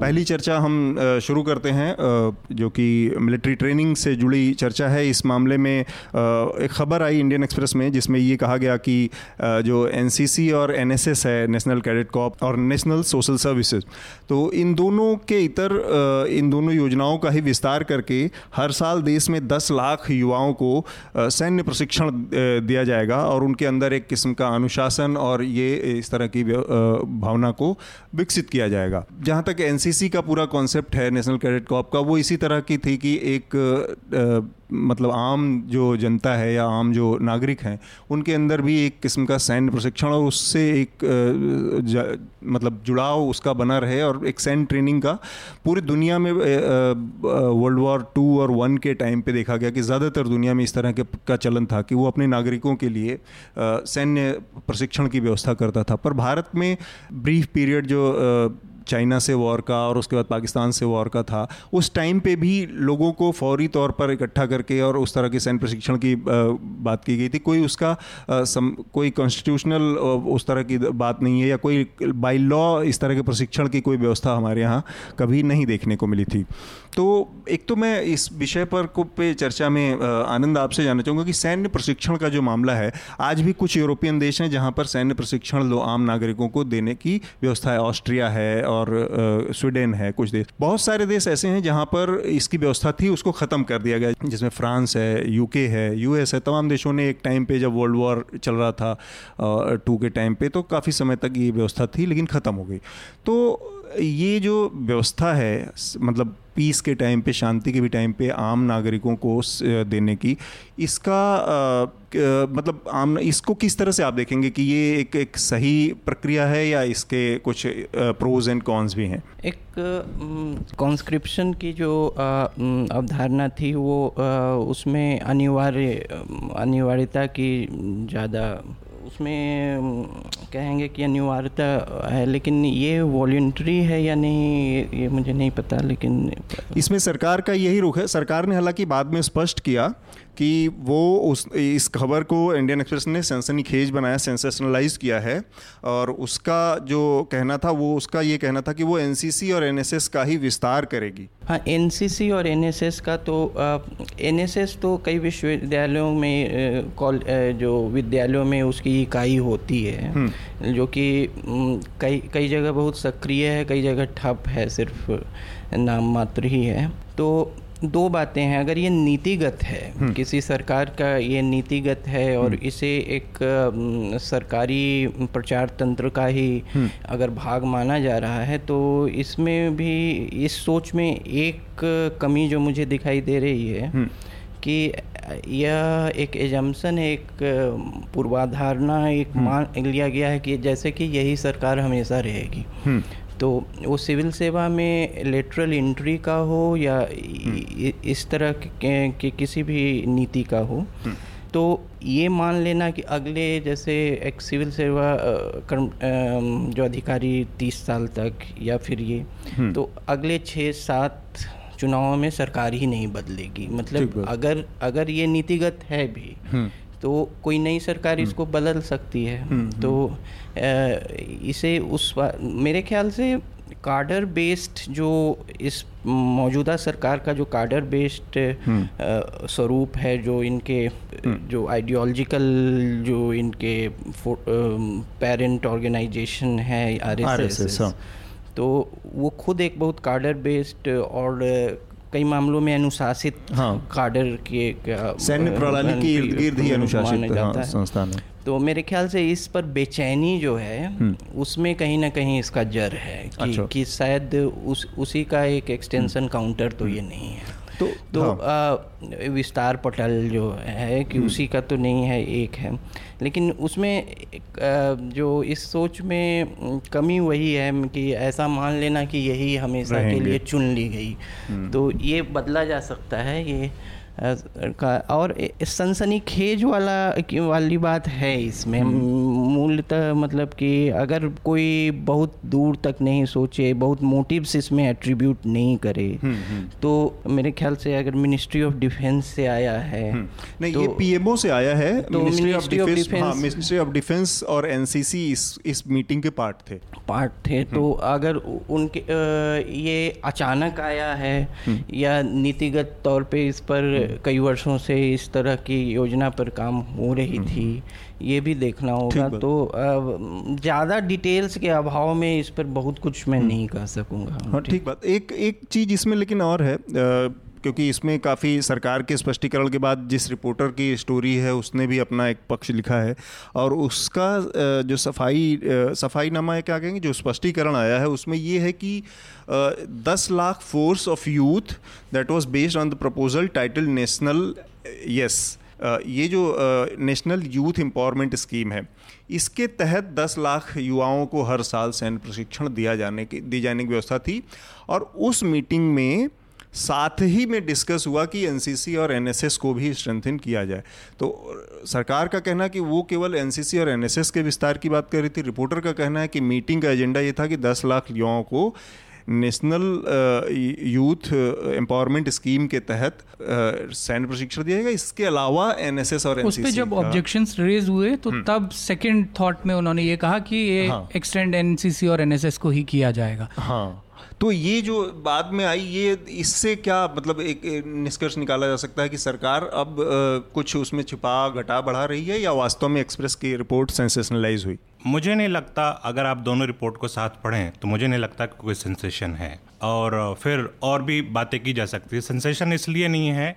पहली चर्चा हम शुरू करते हैं जो कि मिलिट्री ट्रेनिंग से जुड़ी चर्चा है। इस मामले में एक खबर आई इंडियन एक्सप्रेस में, जिसमें ये कहा गया कि जो एनसीसी और एनएसएस है नेशनल कैडेट कॉप और नेशनल सोशल सर्विसेज़ तो इन दोनों के इतर इन दोनों योजनाओं का ही विस्तार करके हर साल देश में 10 लाख युवाओं को सैन्य प्रशिक्षण दिया जाएगा और उनके अंदर एक किस्म का अनुशासन और ये इस तरह की भावना को विकसित किया जाएगा। जहाँ तक एन एनसीसी का पूरा कॉन्सेप्ट है नेशनल कैडेट कॉप का वो इसी तरह की थी कि एक आ, मतलब आम जो जनता है या आम जो नागरिक हैं उनके अंदर भी एक किस्म का सैन्य प्रशिक्षण और उससे एक ज, मतलब जुड़ाव उसका बना रहे और एक सैन्य ट्रेनिंग का। पूरी दुनिया में वर्ल्ड वॉर टू और वन के टाइम पे देखा गया कि ज़्यादातर दुनिया में इस तरह के का चलन था कि वो अपने नागरिकों के लिए सैन्य प्रशिक्षण की व्यवस्था करता था। पर भारत में ब्रीफ पीरियड जो चाइना से वॉर का और उसके बाद पाकिस्तान से वॉर का था उस टाइम पे भी लोगों को फौरी तौर पर इकट्ठा करके और उस तरह के सैन्य प्रशिक्षण की बात की गई थी। कोई उसका सम, कोई कॉन्स्टिट्यूशनल उस तरह की बात नहीं है या कोई बाई लॉ इस तरह के प्रशिक्षण की कोई व्यवस्था हमारे यहाँ कभी नहीं देखने को मिली थी। तो एक तो मैं इस विषय पर को पे चर्चा में आनंद आपसे जानना चाहूँगा कि सैन्य प्रशिक्षण का जो मामला है आज भी कुछ यूरोपियन देश हैं जहाँ पर सैन्य प्रशिक्षण आम नागरिकों को देने की व्यवस्था है। ऑस्ट्रिया है और स्वीडन है कुछ देश। बहुत सारे देश ऐसे हैं जहाँ पर इसकी व्यवस्था थी, उसको ख़त्म कर दिया गया। जिसमें फ्रांस है यूके है यूएस है, तमाम देशों ने एक टाइम पे जब वर्ल्ड वॉर चल रहा था टू के टाइम पे तो काफ़ी समय तक ये व्यवस्था थी, लेकिन ख़त्म हो गई। तो ये जो व्यवस्था है मतलब पीस के टाइम पे शांति के भी टाइम पे आम नागरिकों को देने की। इसका आ, मतलब आम इसको किस तरह से आप देखेंगे कि ये एक एक सही प्रक्रिया है या इसके कुछ प्रोज एंड कॉन्स भी हैं? एक कॉन्स्क्रिप्शन की जो अवधारणा थी वो उसमें अनिवार्य अनिवार्यता की ज़्यादा उसमें कहेंगे कि अनिवार्यता है, लेकिन ये वॉल्ट्री है या नहीं, ये मुझे नहीं पता, लेकिन इसमें सरकार का यही रुख है। सरकार ने हालाँकि बाद में स्पष्ट किया कि वो उस इस खबर को इंडियन एक्सप्रेस ने सेंसनी खेज बनाया सेंसेशनलाइज किया है। और उसका जो कहना था वो उसका ये कहना था कि वो एनसीसी और एनएसएस का ही विस्तार करेगी। हाँ एनसीसी और एनएसएस का तो एनएसएस तो कई विश्वविद्यालयों में कॉल जो विद्यालयों में उसकी इकाई होती है। हम्म। जो कि कई कई जगह बहुत सक्रिय है कई जगह ठप है सिर्फ़ नाम मात्र ही है। तो दो बातें हैं अगर ये नीतिगत है हम्म। किसी सरकार का ये नीतिगत है और हम्म। इसे एक सरकारी प्रचार तंत्र का ही हम्म। अगर भाग माना जा रहा है तो इसमें भी इस सोच में एक कमी जो मुझे दिखाई दे रही है कि यह एक एजम्सन एक पूर्वाधारणा एक मान लिया गया है कि जैसे कि यही सरकार हमेशा रहेगी तो वो सिविल सेवा में लेटरल एंट्री का हो या हम्म। इस तरह के, के किसी भी नीति का हो हम्म। तो ये मान लेना कि अगले जैसे एक सिविल सेवा कर्म जो अधिकारी तीस साल तक या फिर ये हम्म। तो अगले छः सात चुनावों में सरकार ही नहीं बदलेगी मतलब अगर अगर ये नीतिगत है भी तो कोई नई सरकार इसको बदल सकती है। तो इसे उस मेरे ख्याल से कार्डर बेस्ड जो इस मौजूदा सरकार का जो कार्डर बेस्ड हम्म। स्वरूप है जो इनके हम्म। जो आइडियोलॉजिकल जो इनके पेरेंट ऑर्गेनाइजेशन है आर एस एस तो वो खुद एक बहुत कार्डर बेस्ड और कई मामलों में अनुशासित हाँ। काडर के सैन्य प्रणाली के इर्द गिर्द ही अनुशासित हाँ, संस्थान है तो मेरे ख्याल से इस पर बेचैनी जो है हम्म। उसमें कहीं ना कहीं इसका जर है कि, अच्छा। कि शायद उस उसी का एक एक्सटेंशन हम्म। काउंटर तो ये नहीं है तो तो हाँ। विस्तार पटल जो है कि हम्म। उसी का तो नहीं है एक है लेकिन उसमें जो इस सोच में कमी वही है कि ऐसा मान लेना कि यही हमेशा के लिए चुन ली गई तो ये बदला जा सकता है ये का और सनसनी खेज वाला वाली बात है इसमें हम्म। मूलतः मतलब कि अगर कोई बहुत दूर तक नहीं सोचे बहुत मोटिव्स इसमें एट्रीब्यूट नहीं करे हम्म, तो मेरे ख्याल से अगर मिनिस्ट्री ऑफ़ डिफेंस से आया है नहीं तो, ये पीएमओ से आया है तो मिनिस्ट्री ऑफ़ डिफेंस हाँ मिनिस्ट्री ऑफ़ डिफेंस और एनसीसी इस इस मीटिंग के पार्ट थे। पार्ट थे तो अगर उनके ये अचानक आया है या नीतिगत तौर पे इस पर कई वर्षों से इस तरह की योजना पर काम हो रही थी ये भी देखना होगा। तो ज़्यादा डिटेल्स के अभाव में इस पर बहुत कुछ मैं नहीं कह सकूँगा। हाँ ठीक बात। एक एक चीज़ इसमें लेकिन और है क्योंकि इसमें काफ़ी सरकार के स्पष्टीकरण के बाद जिस रिपोर्टर की स्टोरी है उसने भी अपना एक पक्ष लिखा है और उसका जो सफ़ाई सफ़ाई नामा है क्या कहेंगे जो स्पष्टीकरण आया है उसमें ये है कि दस lakh force of youth that was based on the proposal title national yes ये जो नेशनल यूथ एम्पावरमेंट स्कीम है, इसके तहत 10 लाख युवाओं को हर साल सैन्य प्रशिक्षण दिया जाने की, दी जाने की व्यवस्था थी और उस मीटिंग में साथ ही में डिस्कस हुआ कि एनसीसी और एनएसएस को भी स्ट्रेंथन किया जाए। तो सरकार का कहना कि वो केवल एनसीसी और एनएसएस के विस्तार की बात कर रही थी, रिपोर्टर का कहना है कि मीटिंग का एजेंडा ये था कि 10 लाख युवाओं को नेशनल यूथ एम्पावरमेंट स्कीम के तहत सैन्य प्रशिक्षण दिया जाएगा। इसके अलावा एनएसएस और उस पे जब ऑब्जेक्शन रेज हुए तो तब सेकेंड थॉट में उन्होंने ये कहा कि ये हाँ। एक्सटेंड एनसीसी और एनएसएस को ही किया जाएगा। हाँ। तो ये जो बाद में आई ये इससे क्या मतलब एक निष्कर्ष निकाला जा सकता है कि सरकार अब कुछ उसमें छिपा घटा बढ़ा रही है या वास्तव में एक्सप्रेस की रिपोर्ट सेंसेशनलाइज हुई? मुझे नहीं लगता अगर आप दोनों रिपोर्ट को साथ पढ़ें तो मुझे नहीं लगता कि कोई सेंसेशन है। और फिर और भी बातें की जा सकती है। सेंसेशन इसलिए नहीं है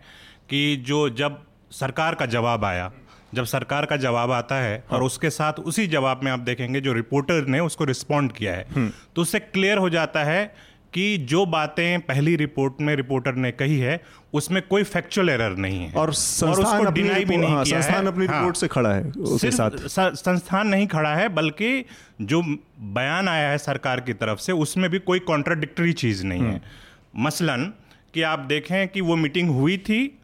कि जो जब सरकार का जवाब आया जब सरकार का जवाब आता है और उसके साथ उसी जवाब में आप देखेंगे जो रिपोर्टर ने उसको रिस्पॉन्ड किया है तो उससे क्लियर हो जाता है कि जो बातें पहली रिपोर्ट में रिपोर्टर ने कही है उसमें कोई फैक्चुअल एरर नहीं है। और संस्थान उसको अपनी deny भी नहीं हाँ, किया है। संस्थान अपनी हाँ। रिपोर्ट से खड़ा है उसके साथ। संस्थान नहीं खड़ा है बल्कि जो बयान आया है सरकार की तरफ़ से उसमें भी कोई कॉन्ट्राडिक्टरी चीज़ नहीं है। मसलन कि आप देखें कि वो मीटिंग हुई थी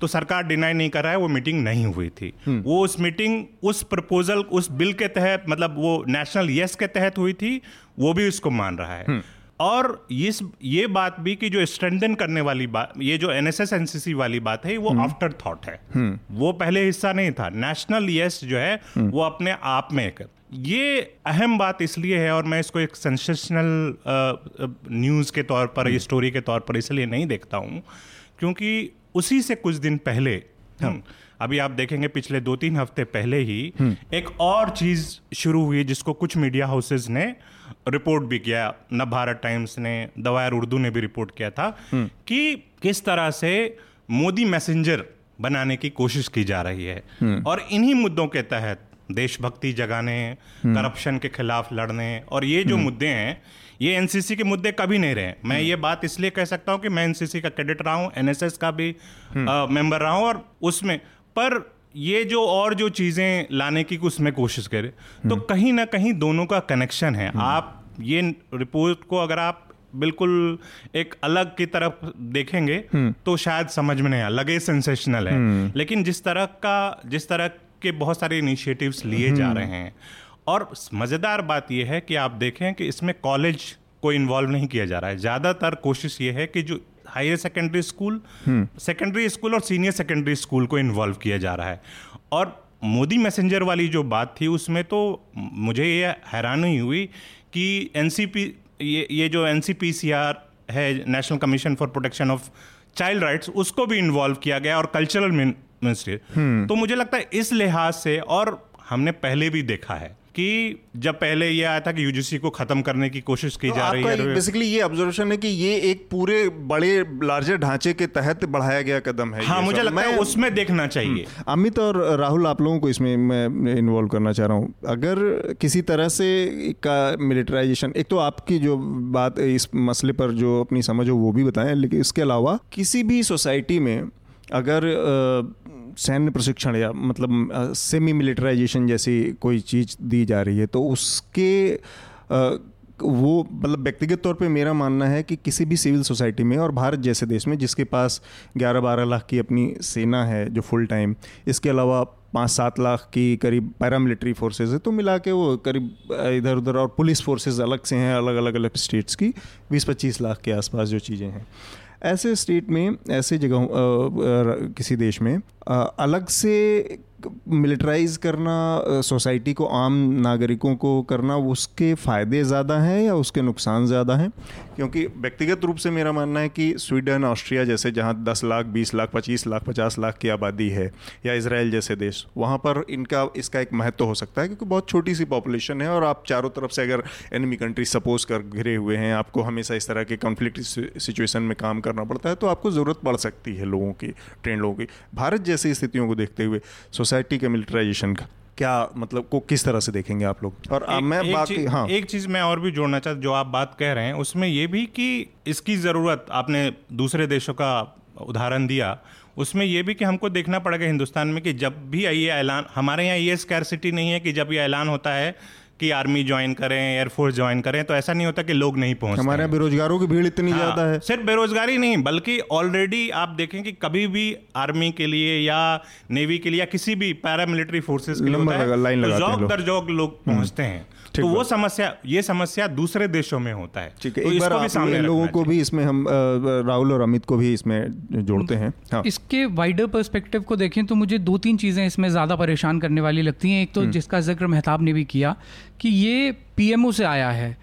तो सरकार डिनाई नहीं कर रहा है वो मीटिंग नहीं हुई थी। वो उस मीटिंग उस प्रपोजल उस बिल के तहत मतलब वो नेशनल यस के तहत हुई थी वो भी उसको मान रहा है। और इस ये बात भी कि जो स्ट्रेंथन करने वाली बात ये जो एनएसएस एनसीसी वाली बात है वो आफ्टर थॉट है। वो पहले हिस्सा नहीं था। नेशनल यस जो है वो अपने आप में एक ये अहम बात इसलिए है और मैं इसको एक सेंसेशनल न्यूज़ के तौर पर स्टोरी के तौर पर इसलिए नहीं देखता हूँ क्योंकि उसी से कुछ दिन पहले हम अभी आप देखेंगे पिछले दो तीन हफ़्ते पहले ही एक और चीज़ शुरू हुई जिसको कुछ मीडिया हाउसेज ने रिपोर्ट भी किया नव भारत टाइम्स ने दवायर उर्दू ने भी रिपोर्ट किया था कि किस तरह से मोदी मैसेंजर बनाने की कोशिश की जा रही है। और इन्हीं मुद्दों के तहत देशभक्ति जगाने करप्शन के खिलाफ लड़ने और ये जो मुद्दे हैं ये एनसीसी के मुद्दे कभी नहीं रहे। मैं ये बात इसलिए कह सकता हूँ कि मैं एनसीसी का कैडेट रहा हूँ एनएसएस का भी मेंबर रहा हूँ और उसमें पर ये जो और जो चीज़ें लाने की उसमें कोशिश करे तो कहीं ना कहीं दोनों का कनेक्शन है। आप ये रिपोर्ट को अगर आप बिल्कुल एक अलग की तरफ़ देखेंगे तो शायद समझ में नहीं आया। लगे सेंसेशनल है। लेकिन जिस तरह का जिस तरह के बहुत सारे इनिशिएटिव्स लिए जा रहे हैं और मज़ेदार बात यह है कि आप देखें कि इसमें कॉलेज को इन्वॉल्व नहीं किया जा रहा है। ज़्यादातर कोशिश ये है कि जो higher secondary school secondary school और सीनियर सेकेंडरी स्कूल को इन्वॉल्व किया जा रहा है। और मोदी मैसेंजर वाली जो बात थी उसमें तो मुझे ये हैरानी हुई कि एनसीपी ये ये जो एनसीपीसीआर है national commission for protection of child rights उसको भी इन्वॉल्व किया गया और कल्चरल मिनिस्ट्री। तो मुझे लगता है इस लिहाज से और हमने पहले भी देखा है। कि जब पहले ये आया था कि यूजीसी को खत्म करने की कोशिश की तो जा रही है बेसिकली ये ऑब्जर्वेशन है कि ये एक पूरे बड़े लार्जर ढांचे के तहत बढ़ाया गया कदम है हाँ मुझे लगता है उसमें देखना चाहिए। अमित और राहुल आप लोगों को इसमें मैं इन्वॉल्व करना चाह रहा हूँ। अगर किसी तरह से का मिलिटराइजेशन एक तो आपकी जो बात इस मसले पर जो अपनी समझ हो वो भी बताएँ लेकिन इसके अलावा किसी भी सोसाइटी में अगर सैन्य प्रशिक्षण या मतलब सेमी मिलिटराइजेशन जैसी कोई चीज़ दी जा रही है तो उसके वो मतलब व्यक्तिगत तौर पे मेरा मानना है कि किसी भी सिविल सोसाइटी में और भारत जैसे देश में जिसके पास 11-12 लाख की अपनी सेना है जो फुल टाइम, इसके अलावा पाँच सात लाख की करीब पैरामिलिट्री फोर्सेज है तो मिला के वो करीब इधर उधर और पुलिस फोर्सेज अलग से हैं अलग अलग अलग स्टेट्स की, बीस पच्चीस लाख के आसपास जो चीज़ें हैं। ऐसे स्टेट में ऐसे जगहों किसी देश में अलग से मिलिट्राइज करना सोसाइटी को, आम नागरिकों को करना, उसके फ़ायदे ज़्यादा हैं या उसके नुकसान ज़्यादा हैं? क्योंकि व्यक्तिगत रूप से मेरा मानना है कि स्वीडन, ऑस्ट्रिया जैसे जहाँ 10 लाख 20 लाख 25 लाख 50 लाख की आबादी है, या इसराइल जैसे देश, वहाँ पर इनका, इसका एक महत्व हो सकता है क्योंकि बहुत छोटी सी पॉपुलेशन है और आप चारों तरफ़ से अगर एनिमी कंट्री सपोज़ कर, घिरे हुए हैं, आपको हमेशा इस तरह के कॉन्फ्लिक्ट सिचुएशन में काम करना पड़ता है तो आपको ज़रूरत पड़ सकती है लोगों की ट्रेन लोगों की। भारत जैसी स्थितियों को देखते हुए सोसाइटी के मिलिट्राइजेशन का। क्या मतलब को किस तरह से देखेंगे आप लोग? और एक, मैं एक बाकी हाँ। एक चीज़ मैं और भी जोड़ना चाहता जो आप बात कह रहे हैं उसमें ये भी कि इसकी ज़रूरत आपने दूसरे देशों का उदाहरण दिया उसमें यह भी कि हमको देखना पड़ेगा हिंदुस्तान में कि जब भी ये ऐलान हमारे यहाँ ये स्कैरसिटी नहीं है कि जब ये ऐलान होता है कि आर्मी ज्वाइन करें एयरफोर्स ज्वाइन करें तो ऐसा नहीं होता कि लोग नहीं पहुँचते हमारे यहाँ बेरोजगारों की भीड़ इतनी हाँ, ज़्यादा है। सिर्फ़ बेरोजगारी नहीं बल्कि ऑलरेडी आप देखें कि कभी भी आर्मी के लिए या नेवी के लिए या किसी भी पैरामिलिट्री फोर्सेज के लिए तो जॉब दर जॉब लोग हम्म। पहुँचते हैं। तो वो समस्या ये समस्या दूसरे देशों में होता है। ठीक है तो एक बार सामने लोगों को भी इसमें हम राहुल और अमित को भी इसमें जोड़ते हैं। हाँ। इसके वाइडर पर्सपेक्टिव को देखें तो मुझे दो तीन चीज़ें इसमें ज़्यादा परेशान करने वाली लगती हैं। एक तो हम्म। जिसका ज़िक्र मेहताब ने भी किया कि ये पीएमओ से आया है।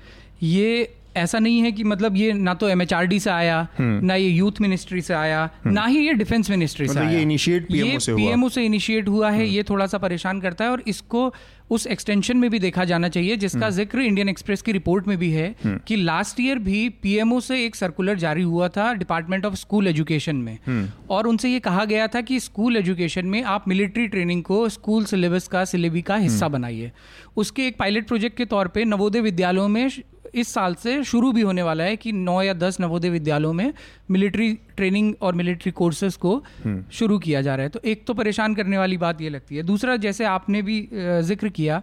ये ऐसा नहीं है कि मतलब ये ना तो एमएचआरडी से आया हम्म। ना ये यूथ मिनिस्ट्री से आया हम्म। ना ही ये डिफेंस मिनिस्ट्री से मतलब आया। ये इनिशिएट पीएमओ से पीएमओ से इनिशिएट हुआ है हम्म। ये थोड़ा सा परेशान करता है और इसको उस एक्सटेंशन में भी देखा जाना चाहिए जिसका ज़िक्र इंडियन एक्सप्रेस की रिपोर्ट में भी है कि लास्ट ईयर भी पीएमओ से एक सर्कुलर जारी हुआ था डिपार्टमेंट ऑफ़ स्कूल एजुकेशन में। और उनसे ये कहा गया था कि स्कूल एजुकेशन में आप मिलिट्री ट्रेनिंग को स्कूल सिलेबस का सिलेबी का हिस्सा बनाइए। उसके एक पायलट प्रोजेक्ट के तौर पर नवोदय विद्यालयों में इस साल से शुरू भी होने वाला है कि नौ या दस नवोदय विद्यालयों में मिलिट्री ट्रेनिंग और मिलिट्री कोर्सेज को हम्म। शुरू किया जा रहा है तो एक तो परेशान करने वाली बात ये लगती है दूसरा जैसे आपने भी ज़िक्र किया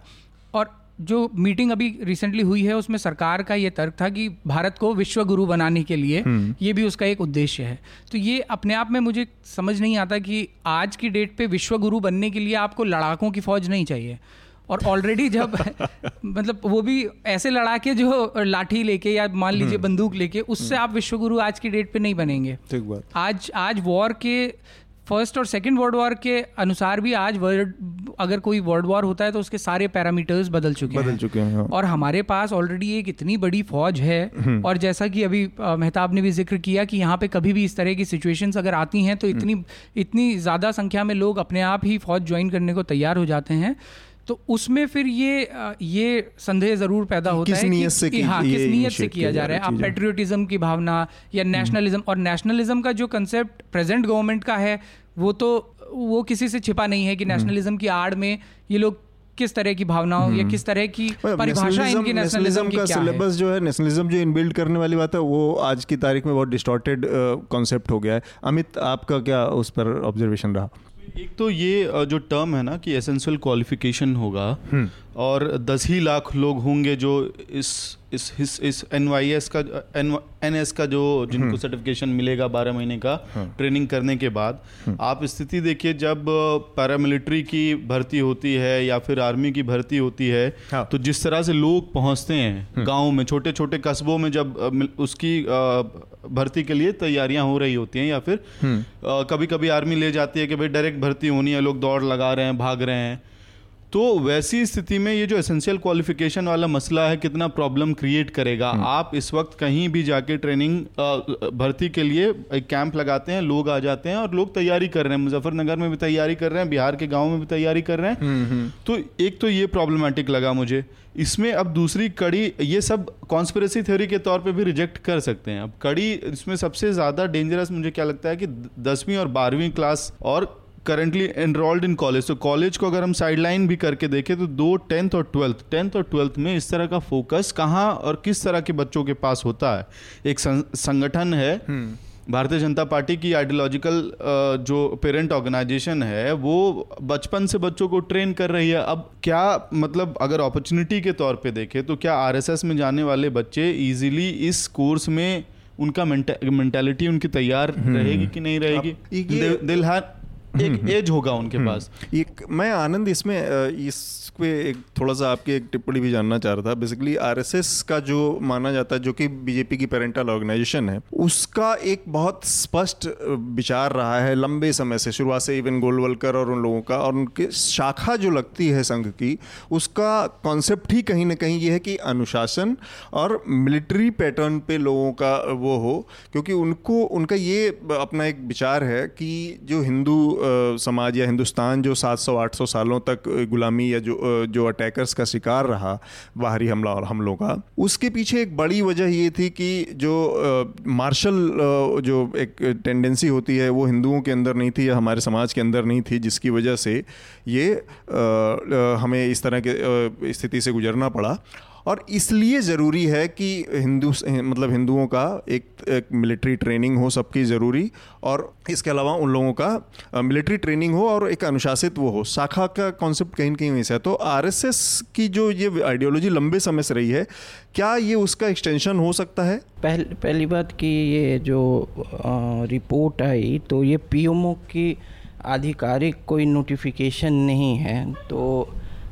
और जो मीटिंग अभी रिसेंटली हुई है उसमें सरकार का ये तर्क था कि भारत को विश्व गुरु बनाने के लिए हम्म। ये भी उसका एक उद्देश्य है तो ये अपने आप में मुझे समझ नहीं आता कि आज की डेट पे विश्व गुरु बनने के लिए आपको लड़ाकों की फौज नहीं चाहिए और ऑलरेडी जब मतलब वो भी ऐसे लड़ा के जो लाठी लेके या मान लीजिए हम्म। बंदूक लेके उससे हम्म। आप विश्वगुरु आज की डेट पे नहीं बनेंगे ठीक बात आज आज वॉर के फ़र्स्ट और सेकेंड वर्ल्ड वॉर के अनुसार भी आज वर्ल्ड अगर कोई वर्ल्ड वॉर होता है तो उसके सारे पैरामीटर्स बदल चुके बदल हैं चुके हैं हाँ। और हमारे पास ऑलरेडी एक इतनी बड़ी फौज है हम्म। और जैसा कि अभी मेहताब ने भी ज़िक्र किया कि यहाँ पे कभी भी इस तरह की सिचुएशंस अगर आती हैं तो इतनी इतनी ज़्यादा संख्या में लोग अपने आप ही फौज ज्वाइन करने को तैयार हो जाते हैं तो उसमें फिर ये ये संदेह ज़रूर पैदा होता किस है नीयत से कि हाँ किस नीयत से किया जा रहा है आप पेट्रियोटिज्म की भावना या नेशनलिज्म हम्म। और नेशनलिज्म का जो कंसेप्ट प्रेजेंट गवर्नमेंट का है वो तो वो किसी से छिपा नहीं है कि नेशनलिज्म हम्म। की आड़ में ये लोग किस तरह की भावनाओं या हम्म। किस तरह की परिभाषा इनकी नेशनलिज्म का सिलेबस जो है नेशनलिज्म जो इनबिल्ड करने वाली बात है वो आज की तारीख में बहुत डिस्टॉर्टेड कॉन्सेप्ट हो गया है अमित आपका क्या उस पर ऑब्जर्वेशन रहा एक तो ये जो टर्म है ना कि एसेंशियल क्वालिफिकेशन होगा हम्म। और दस ही लाख लोग होंगे जो इस इस इस, इस एन वाई एस का एन एन एस का जो जिनको सर्टिफिकेशन हम्म। मिलेगा बारह महीने का ट्रेनिंग हाँ। करने के बाद हम्म। आप स्थिति देखिए जब पैरामिलिट्री की भर्ती होती है या फिर आर्मी की भर्ती होती है हाँ। तो जिस तरह से लोग पहुँचते हैं गाँव में छोटे छोटे कस्बों में जब उसकी भर्ती के लिए तैयारियाँ हो रही होती हैं या फिर कभी कभी आर्मी ले जाती है कि भाई डायरेक्ट भर्ती होनी है लोग दौड़ लगा रहे हैं भाग रहे हैं। तो वैसी स्थिति में ये जो एसेंशियल क्वालिफिकेशन वाला मसला है कितना प्रॉब्लम क्रिएट करेगा? हम्म। आप इस वक्त कहीं भी जाके ट्रेनिंग भर्ती के लिए एक कैंप लगाते हैं लोग आ जाते हैं और लोग तैयारी कर रहे हैं। मुजफ्फरनगर में भी तैयारी कर रहे हैं बिहार के गाँव में भी तैयारी कर रहे हैं। हम्म, हम्म। तो एक तो ये प्रॉब्लमेटिक लगा मुझे। इसमें अब दूसरी कड़ी ये सब कॉन्स्परेसी थ्योरी के तौर पे भी रिजेक्ट कर सकते हैं। अब कड़ी इसमें सबसे ज़्यादा डेंजरस मुझे क्या लगता है कि दसवीं और बारहवीं क्लास और करंटली एनरोल्ड इन कॉलेज तो कॉलेज को अगर हम साइडलाइन भी करके देखें तो दो टेंथ और ट्वेल्थ टेंथ और ट्वेल्थ में इस तरह का फोकस कहाँ और किस तरह के बच्चों के पास होता है? एक संगठन है हम्म। भारतीय जनता पार्टी की आइडियोलॉजिकल जो पेरेंट ऑर्गेनाइजेशन है वो बचपन से बच्चों को ट्रेन कर रही है। अब क्या मतलब अगर अपॉर्चुनिटी के तौर पे देखें तो क्या आरएसएस में जाने वाले बच्चे इजीली इस कोर्स में उनका मेंटेलिटी उनकी तैयार रहेगी कि नहीं रहेगी? दिल एक एज होगा उनके पास। एक मैं आनंद इसमें इस पे एक थोड़ा सा आपकी एक टिप्पणी भी जानना चाह रहा था। बेसिकली आरएसएस का जो माना जाता है जो कि बीजेपी की पेरेंटल ऑर्गेनाइजेशन है उसका एक बहुत स्पष्ट विचार रहा है लंबे समय से शुरुआत से इवन गोलवलकर और उन लोगों का और उनके शाखा जो लगती है संघ की उसका कॉन्सेप्ट ही कहीं ना कहीं ये है कि अनुशासन और मिलिट्री पैटर्न पे लोगों का वो हो। क्योंकि उनको उनका ये अपना एक विचार है कि जो हिंदू समाज या हिंदुस्तान जो 700-800 सालों तक गुलामी या जो जो अटैकर्स का शिकार रहा, बाहरी हमला और हमलों का, उसके पीछे एक बड़ी वजह ये थी कि जो मार्शल जो एक टेंडेंसी होती है, वो हिंदुओं के अंदर नहीं थी या हमारे समाज के अंदर नहीं थी, जिसकी वजह से ये हमें इस तरह के स्थिति से गुजरना पड़ा। और इसलिए ज़रूरी है कि हिंदू मतलब हिंदुओं का एक, एक मिलिट्री ट्रेनिंग हो सबकी ज़रूरी और इसके अलावा उन लोगों का मिलिट्री ट्रेनिंग हो और एक अनुशासित वो हो। शाखा का कॉन्सेप्ट कहीं ना कहीं वैसे है। तो आरएसएस की जो ये आइडियोलॉजी लंबे समय से रही है क्या ये उसका एक्सटेंशन हो सकता है? पहल, पहली बात कि ये जो आ, रिपोर्ट आई तो ये पीएमओ की आधिकारिक कोई नोटिफिकेशन नहीं है। तो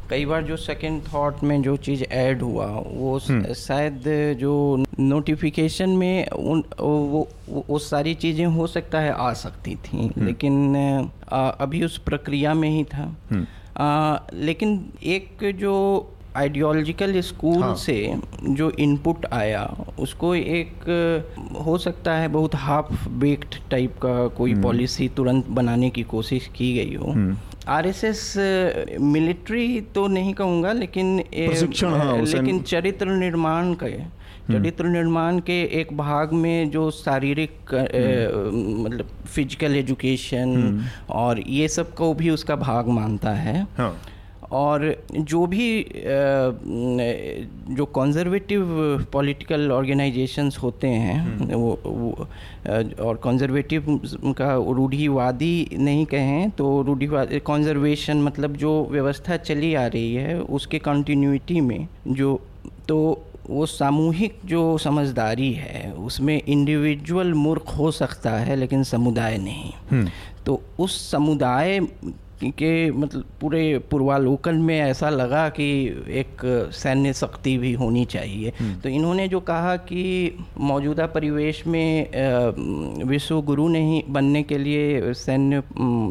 कई बार जो सेकंड थॉट में जो चीज़ ऐड हुआ वो हम्म। शायद जो नोटिफिकेशन में उन वो वो सारी चीज़ें हो सकता है आ सकती थी हम्म। लेकिन आ, अभी उस प्रक्रिया में ही था हम्म। आ, लेकिन एक जो आइडियोलॉजिकल स्कूल हाँ. से जो इनपुट आया उसको एक हो सकता है बहुत हाफ़ बेक्ड टाइप का कोई पॉलिसी तुरंत बनाने की कोशिश की गई हो आरएसएस मिलिट्री तो नहीं कहूँगा लेकिन प्रशिक्षण हाँ, लेकिन चरित्र निर्माण का हम्म। चरित्र निर्माण के एक भाग में जो शारीरिक हम्म। मतलब फ़िज़िकल एजुकेशन हम्म। और ये सबको भी उसका भाग मानता है हाँ। और जो भी जो कंजर्वेटिव पॉलिटिकल ऑर्गेनाइजेशंस होते हैं हम्म। वो, वो और कंजर्वेटिव का रूढ़ीवादी नहीं कहें तो रूढ़ीवादी कंजर्वेशन मतलब जो व्यवस्था चली आ रही है उसके कंटिन्यूटी में जो तो वो सामूहिक जो समझदारी है उसमें इंडिविजुअल मूर्ख हो सकता है लेकिन समुदाय नहीं हम्म। तो उस समुदाय के मतलब पूरे पूर्वालोकन में ऐसा लगा कि एक सैन्य शक्ति भी होनी चाहिए हम्म। तो इन्होंने जो कहा कि मौजूदा परिवेश में विश्व गुरु नहीं बनने के लिए सैन्य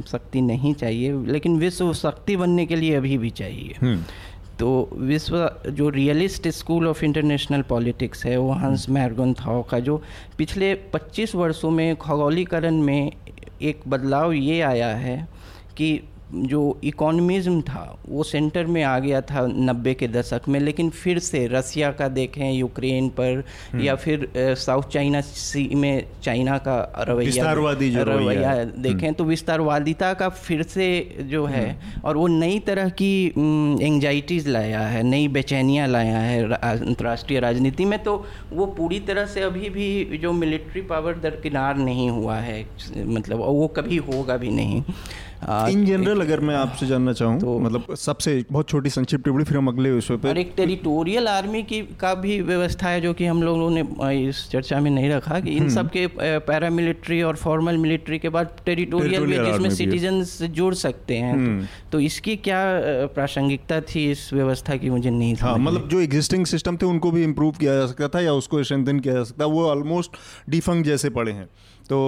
शक्ति नहीं चाहिए लेकिन विश्व शक्ति बनने के लिए अभी भी चाहिए हम्म। तो विश्व जो realist school of international politics है वो हंस मैरगन थाओ का जो पिछले 25 वर्षों में खगोलीकरण में एक बदलाव ये आया है कि जो इकोनॉमिज्म था वो सेंटर में आ गया था नब्बे के दशक में लेकिन फिर से रसिया का देखें यूक्रेन पर हम्म। या फिर साउथ चाइना सी में चाइना का रवैया रवैया देखें हम्म। तो विस्तारवादिता का फिर से जो है हम्म। और वो नई तरह की एंजाइटीज़ लाया है नई बेचैनियाँ लाया है अंतर्राष्ट्रीय राजनीति में तो वो पूरी तरह से अभी भी जो मिलिट्री पावर दरकिनार नहीं हुआ है मतलब वो कभी होगा भी नहीं इन जनरल अगर मैं आपसे जानना चाहूँ तो मतलब सबसे बहुत छोटी संक्षिप्त टिप्पणी फिर हम अगले विषय पर और एक टेरिटोरियल आर्मी की का भी व्यवस्था है जो कि हम लोगों ने इस चर्चा में नहीं रखा कि इन। सब के पैरामिलिट्री और फॉर्मल मिलिट्री के बाद टेरिटोरियल में जिसमें सिटीजन जुड़ सकते हैं तो, हम्म। तो इसकी क्या प्रासंगिकता थी इस व्यवस्था की मुझे नहीं था मतलब जो एग्जिस्टिंग सिस्टम थे उनको भी इम्प्रूव किया जा सकता था या उसको स्ट्रेंथन किया जा सकता वो ऑलमोस्ट डिफंग जैसे पड़े हैं तो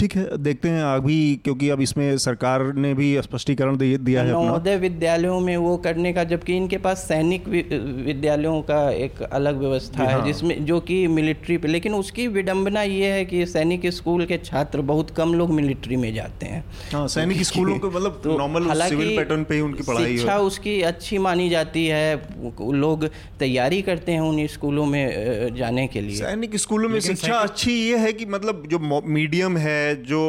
ठीक है देखते हैं अभी क्योंकि अब इसमें सरकार ने भी स्पष्टीकरण दिया है नवोदय विद्यालयों में वो करने का जबकि इनके पास सैनिक विद्यालयों का एक अलग व्यवस्था है हाँ। जिसमें जो कि मिलिट्री पे लेकिन उसकी विडंबना ये है कि सैनिक स्कूल के छात्र बहुत कम लोग मिलिट्री में जाते हैं। हाँ, सैनिक स्कूलों को मतलब नॉर्मल सिविल पैटर्न पे उनकी पढ़ाई शिक्षा उसकी अच्छी मानी जाती है लोग तैयारी करते हैं उन स्कूलों में जाने के लिए। सैनिक स्कूलों में शिक्षा अच्छी ये है कि मतलब जो मीडियम है जो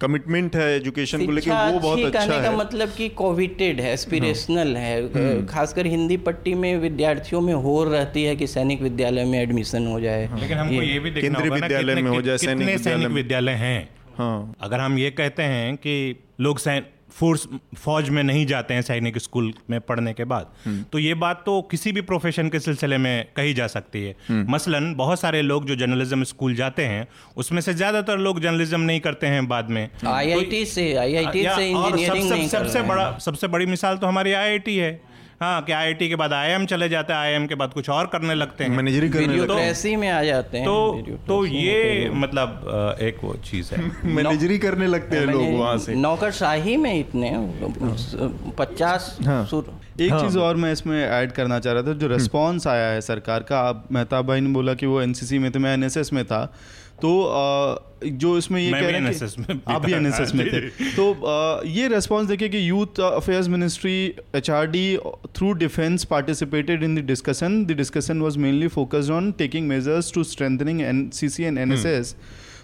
कमिटमेंट है एजुकेशन को लेकर अच्छा वो बहुत अच्छा कहने का मतलब कि कोविटेड है एस्पिरेशनल है। खासकर हिंदी पट्टी में विद्यार्थियों में हो रहती है कि सैनिक विद्यालय में एडमिशन हो जाए। लेकिन हमको ये भी केंद्रीय विद्यालय में हो जाए, सैनिक विद्यालय सैनिक विद्यालय हैं। हाँ। अगर हम ये कहते हैं कि लोग सैन फोर्स फौज में नहीं जाते हैं सैनिक स्कूल में पढ़ने के बाद। तो ये बात तो किसी भी प्रोफेशन के सिलसिले में कही जा सकती है। मसलन बहुत सारे लोग जो जर्नलिज्म स्कूल जाते हैं उसमें से ज़्यादातर लोग जर्नलिज्म नहीं करते हैं बाद में। आईआईटी से आईआईटी से आई इंजीनियरिंग सबसे सब, सब, सबसे बड़ा सबसे बड़ी मिसाल तो हमारी आईआईटी है। हाँ कि आईआईटी के बाद आईएम चले जाते हैं आईएम के बाद कुछ और करने लगते हैं। मैनेजरी करने लगते लगे ही में आ जाते हैं तो तो ये मतलब एक वो चीज़ है। मैनेजरी करने लगते हैं लोग वहाँ से। नौकरशाही में इतने पचास हाँ। एक चीज़ और मैं इसमें ऐड करना चाह रहा था जो रिस्पांस आया है सरकार का आप मेहताब भाई ने बोला कि वो एनसीसी में थे मैं एनएसएस में था। तो जो इसमें ये कह रहे हैं आप भी। एनएसएस में थे। तो ये रेस्पॉन्स देखिए कि youth affairs ministry HRD through defence participated in the discussion the discussion was mainly focused on taking measures to strengthening NCC and NSS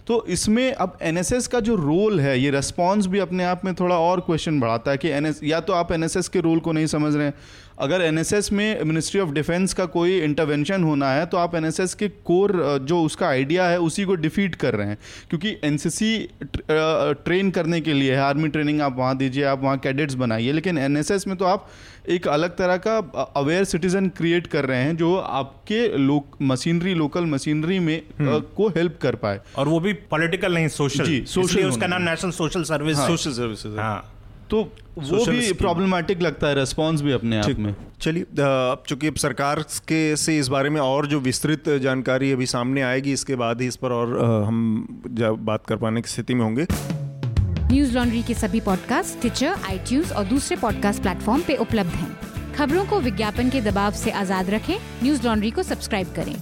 तो इसमें अब एनएसएस का जो रोल है, ये रेस्पॉन्स भी अपने आप में थोड़ा और क्वेश्चन बढ़ाता है कि एनएस या तो आप एनएसएस के रोल को नहीं समझ रहे हैं अगर एनएसएस में मिनिस्ट्री ऑफ़ डिफेंस का कोई इंटरवेंशन होना है तो आप एनएसएस के कोर जो उसका आइडिया है उसी को डिफीट कर रहे हैं। क्योंकि एनसीसी ट्रेन करने के लिए है आर्मी ट्रेनिंग आप वहाँ दीजिए आप वहाँ कैडेट्स बनाइए लेकिन एनएसएस में तो आप एक अलग तरह का अवेयर सिटीजन क्रिएट कर रहे हैं जो आपके लोक मशीनरी लोकल मशीनरी में अ, को हेल्प कर पाए। और वो भी पॉलिटिकल नहीं सोशल जी, इसलिए उसका नाम national social service social services हाँ। तो वो भी। प्रॉब्लमैटिक लगता है रेस्पॉन्स भी अपने आप में। चलिए अब चूँकि अब सरकार के से इस बारे में और जो विस्तृत जानकारी अभी सामने आएगी इसके बाद ही इस पर और हम जब बात कर पाने की स्थिति में होंगे। न्यूज़ लॉन्ड्री के सभी पॉडकास्ट टिचर आईटीज और दूसरे पॉडकास्ट प्लेटफॉर्म पे उपलब्ध हैं। खबरों को विज्ञापन के दबाव से आज़ाद रखें। न्यूज़ लॉन्ड्री को सब्सक्राइब करें।